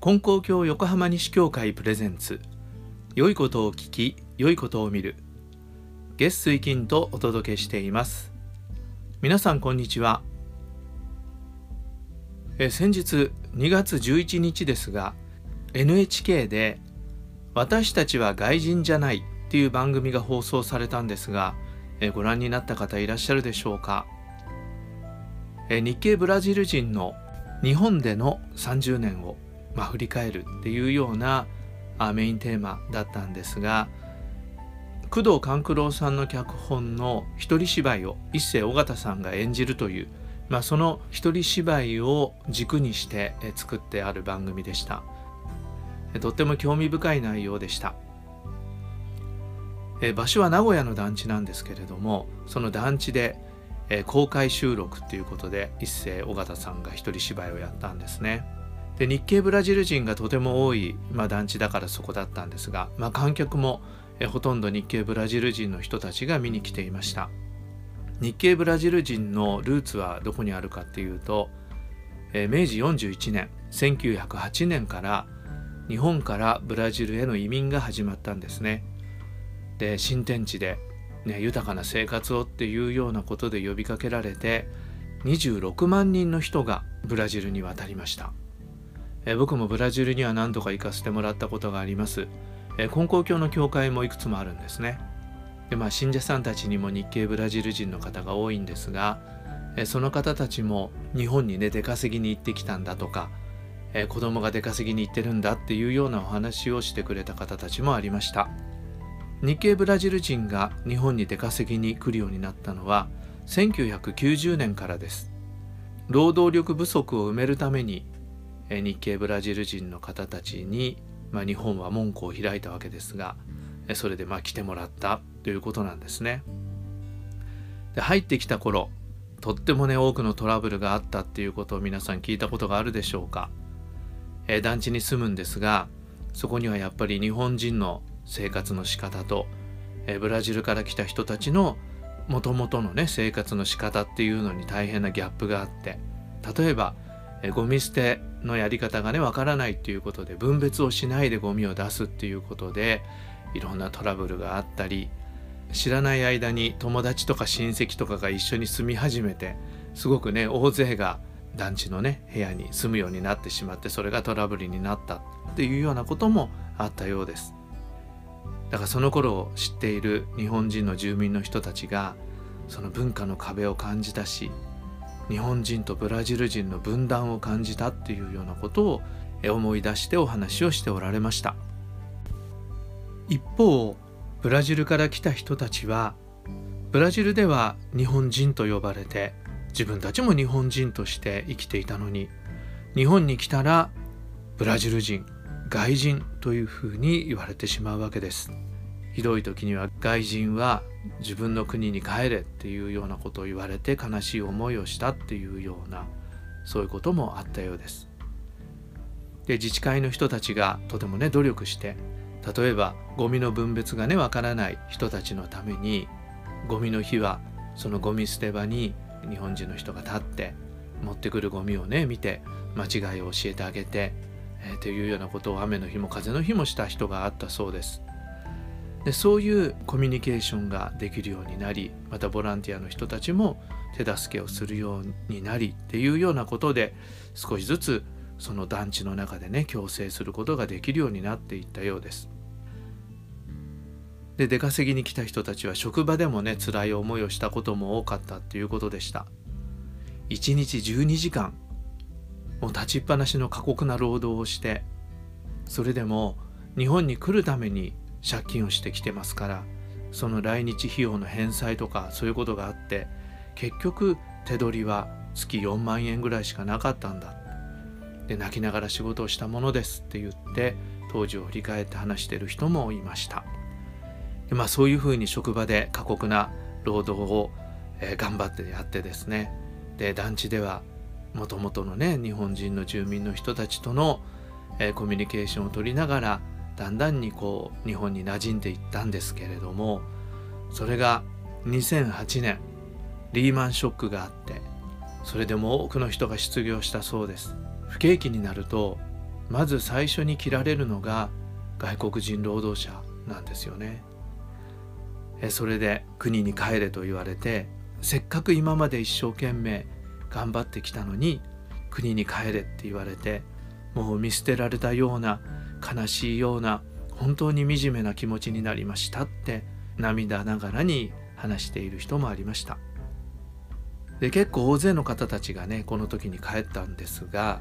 金光教横浜西教会プレゼンツ。良いことを聞き良いことを見る。月水金とお届けしています。皆さんこんにちは。え先日2月11日ですが NHK で私たちは外人じゃないっていう番組が放送されたんですがえご覧になった方いらっしゃるでしょうか？日系ブラジル人の日本での30年を、まあ、振り返るっていうようなあメインテーマだったんですが工藤官九郎さんの脚本の一人芝居を一世尾形さんが演じるという、まあ、その一人芝居を軸にして作ってある番組でした。とっても興味深い内容でした。場所は名古屋の団地なんですけれどもその団地でえ公開収録っていうことで一世尾形さんが一人芝居をやったんですね。で日系ブラジル人がとても多い、まあ、団地だからそこだったんですが、まあ、観客もえほとんど日系ブラジル人の人たちが見に来ていました。日系ブラジル人のルーツはどこにあるかっていうと、え明治41年1908年から日本からブラジルへの移民が始まったんですね。で新天地で、ね、豊かな生活をっていうようなことで呼びかけられて26万人の人がブラジルに渡りました。え僕もブラジルには何度か行かせてもらったことがあります。え根高教の教会もいくつもあるんですね。でまあ信者さんたちにも日系ブラジル人の方が多いんですがえその方たちも日本にね出稼ぎに行ってきたんだとかえ子供が出稼ぎに行ってるんだっていうようなお話をしてくれた方たちもありました。日系ブラジル人が日本に出稼ぎに来るようになったのは1990年からです労働力不足を埋めるために日系ブラジル人の方たちに、まあ、日本は門戸を開いたわけですがそれでまあ来てもらったということなんですね。で入ってきた頃とってもね多くのトラブルがあったっていうことを皆さん聞いたことがあるでしょうか。え団地に住むんですがそこにはやっぱり日本人の生活の仕方とえブラジルから来た人たちのもともとのね生活の仕方っていうのに大変なギャップがあって例えばえゴミ捨てのやり方がねわからないっていうことで分別をしないでゴミを出すっていうことでいろんなトラブルがあったり知らない間に友達とか親戚とかが一緒に住み始めてすごくね大勢が団地のね部屋に住むようになってしまってそれがトラブルになったっていうようなこともあったようです。だからその頃を知っている日本人の住民の人たちがその文化の壁を感じたし日本人とブラジル人の分断を感じたっていうようなことを思い出してお話をしておられました。一方ブラジルから来た人たちはブラジルでは日本人と呼ばれて自分たちも日本人として生きていたのに日本に来たらブラジル人外人というふうに言われてしまうわけですひどい時には外人は自分の国に帰れっていうようなことを言われて悲しい思いをしたっていうようなそういうこともあったようです。で自治会の人たちがとてもね努力して例えばゴミの分別がねわからない人たちのためにゴミの日はそのゴミ捨て場に日本人の人が立って持ってくるゴミをね見て間違いを教えてあげて、えー、というようなことを雨の日も風の日もした人があったそうです。でそういうコミュニケーションができるようになりまたボランティアの人たちも手助けをするようになりっていうようなことで少しずつその団地の中でね共生することができるようになっていったようです。で出稼ぎに来た人たちは職場でもね辛い思いをしたことも多かったっていうことでした。1日12時間もう立ちっぱなしの過酷な労働をしてそれでも日本に来るために借金をしてきてますからその来日費用の返済とかそういうことがあって結局手取りは月4万円ぐらいしかなかったんだ。で泣きながら仕事をしたものですって言って当時を振り返って話してる人もいました。で、まあ、そういうふうに職場で過酷な労働を、えー、頑張ってやってですね。で団地ではもともとのね日本人の住民の人たちとの、えー、コミュニケーションを取りながらだんだんにこう日本に馴染んでいったんですけれどもそれが2008年リーマンショックがあってそれでも多くの人が失業したそうです。不景気になるとまず最初に切られるのが外国人労働者なんですよね。えそれで国に帰れと言われてせっかく今まで一生懸命頑張ってきたのに国に帰れって言われてもう見捨てられたような悲しいような本当に惨めな気持ちになりましたって涙ながらに話している人もありました。で結構大勢の方たちがねこの時に帰ったんですが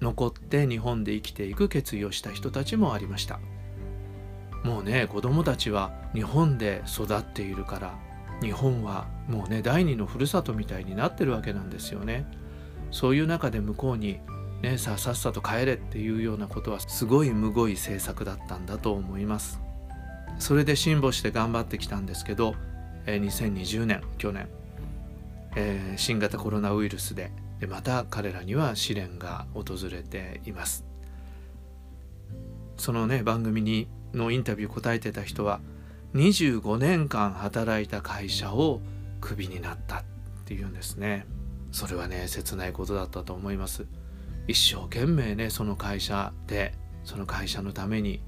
残って日本で生きていく決意をした人たちもありました。もうね子供たちは日本で育っているから日本はもうね第二のふるさとみたいになってるわけなんですよね。そういう中で向こうにねさあさっさと帰れっていうようなことはすごいむごい政策だったんだと思います。それで辛抱して頑張ってきたんですけど2020年去年、えー、新型コロナウイルスで。でまた彼らには試練が訪れています。そのね番組にのインタビュー答えてた人は25年間働いた会社をクビになったっていうんですねそれはね切ないことだったと思います一生懸命ねその会社でその会社のために、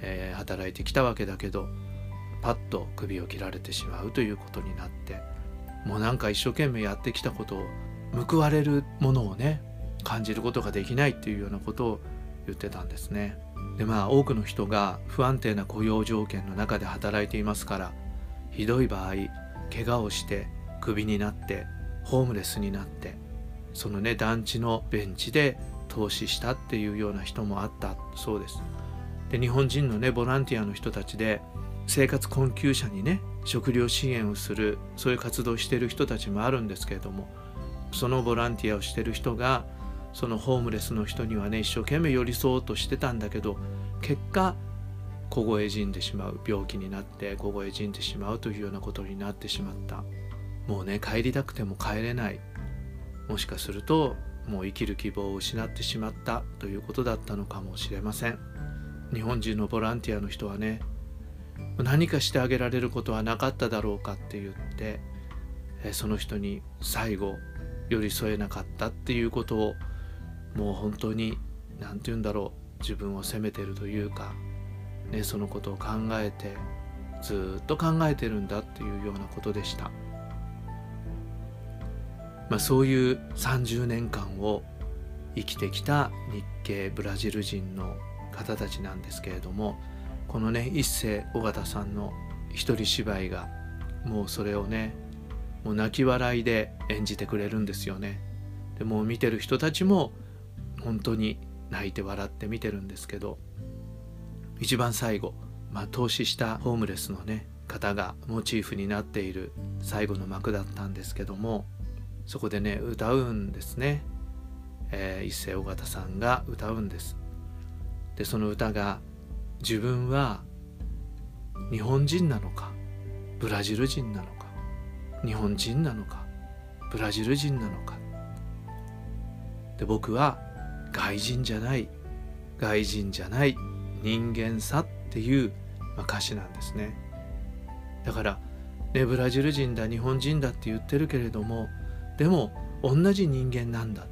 えー、働いてきたわけだけどパッと首を切られてしまうということになってもうなんか一生懸命やってきたことを報われるものをね感じることができないっていうようなことを言ってたんですね。でまあ多くの人が不安定な雇用条件の中で働いていますからひどい場合怪我をしてクビになってホームレスになってそのね団地のベンチで投資したっていうような人もあったそうです。で日本人のねボランティアの人たちで生活困窮者にね食料支援をするそういう活動をしている人たちもあるんですけれどもそのボランティアをしてる人がそのホームレスの人にはね一生懸命寄り添おうとしてたんだけど結果凍え死んでしまう病気になって凍え死んでしまうというようなことになってしまった。もうね帰りたくても帰れない。もしかするともう生きる希望を失ってしまったということだったのかもしれません。日本人のボランティアの人はね何かしてあげられることはなかっただろうかって言ってその人に最後寄り添えなかったっていうことをもう本当に何て言うんだろう自分を責めてるというか、ね、そのことを考えてずっと考えてるんだっていうようなことでした、まあ、そういう30年間を生きてきた日系ブラジル人の方たちなんですけれどもこのね一世尾形さんの一人芝居がもうそれをねもう泣き笑いで演じてくれるんですよね。でも見てる人たちも本当に泣いて笑って見てるんですけど一番最後、まあ、投資したホームレスのね方がモチーフになっている最後の幕だったんですけどもそこでね歌うんですね、えー、一世尾形さんが歌うんです。でその歌が自分は日本人なのかブラジル人なのか日本人なのかブラジル人なのか。で僕は外人じゃない外人じゃない人間さっていう、ま、歌詞なんですねだからねブラジル人だ日本人だって言ってるけれどもでも同じ人間なんだ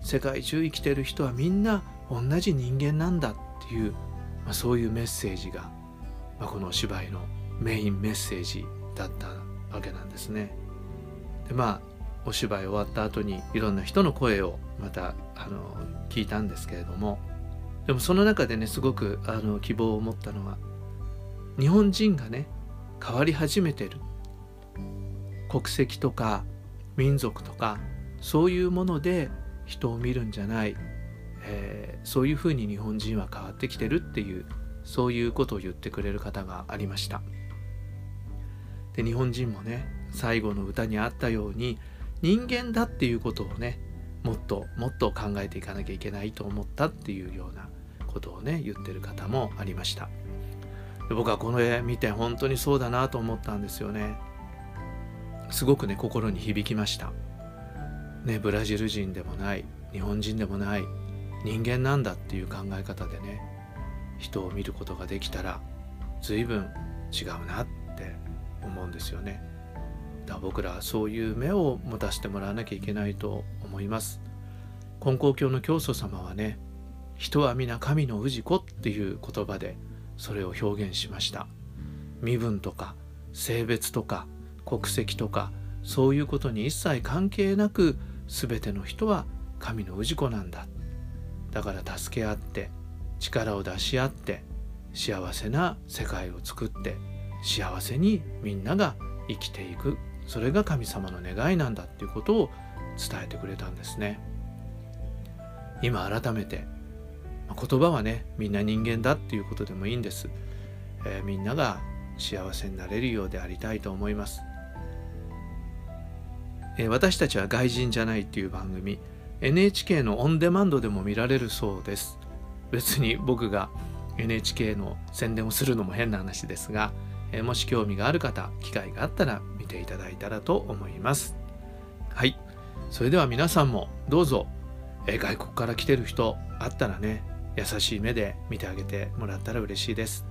世界中生きてる人はみんな同じ人間なんだっていう、まあ、そういうメッセージが、まあ、この芝居のメインメッセージだったわけなんですね。でまあお芝居終わった後にいろんな人の声をまたあの聞いたんですけれども。でもその中でねすごくあの希望を持ったのは日本人がね変わり始めてる。国籍とか民族とかそういうもので人を見るんじゃない、えー、そういうふうに日本人は変わってきてるっていうそういうことを言ってくれる方がありました。で日本人もね最後の歌にあったように人間だっていうことをねもっともっと考えていかなきゃいけないと思ったっていうようなことをね言ってる方もありました。で僕はこの絵見て本当にそうだなと思ったんですよね。すごくね心に響きました。ねブラジル人でもない日本人でもない人間なんだっていう考え方でね人を見ることができたら随分違うなって思うんですよね。だ僕らはそういう目を持たせてもらわなきゃいけないと思います。金光教の教祖様はね人は皆神の氏子っていう言葉でそれを表現しました。身分とか性別とか国籍とかそういうことに一切関係なく全ての人は神の氏子なんだ。だから助け合って力を出し合って幸せな世界を作って幸せにみんなが生きていく。それが神様の願いなんだっていうことを伝えてくれたんですね。今改めて言葉はねみんな人間だっていうことでもいいんです、えー、みんなが幸せになれるようでありたいと思います、えー、私たちは外人じゃないっていう番組 NHK のオンデマンドでも見られるそうです。別に僕が NHK の宣伝をするのも変な話ですが、えもし興味がある方機会があったら見ていただいたらと思いますはいそれでは皆さんもどうぞ、え外国から来てる人あったらね優しい目で見てあげてもらったら嬉しいです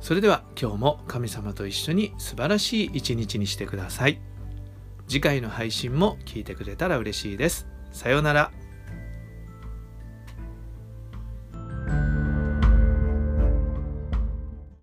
それでは今日も神様と一緒に素晴らしい一日にしてください。次回の配信も聞いてくれたら嬉しいです。さようなら。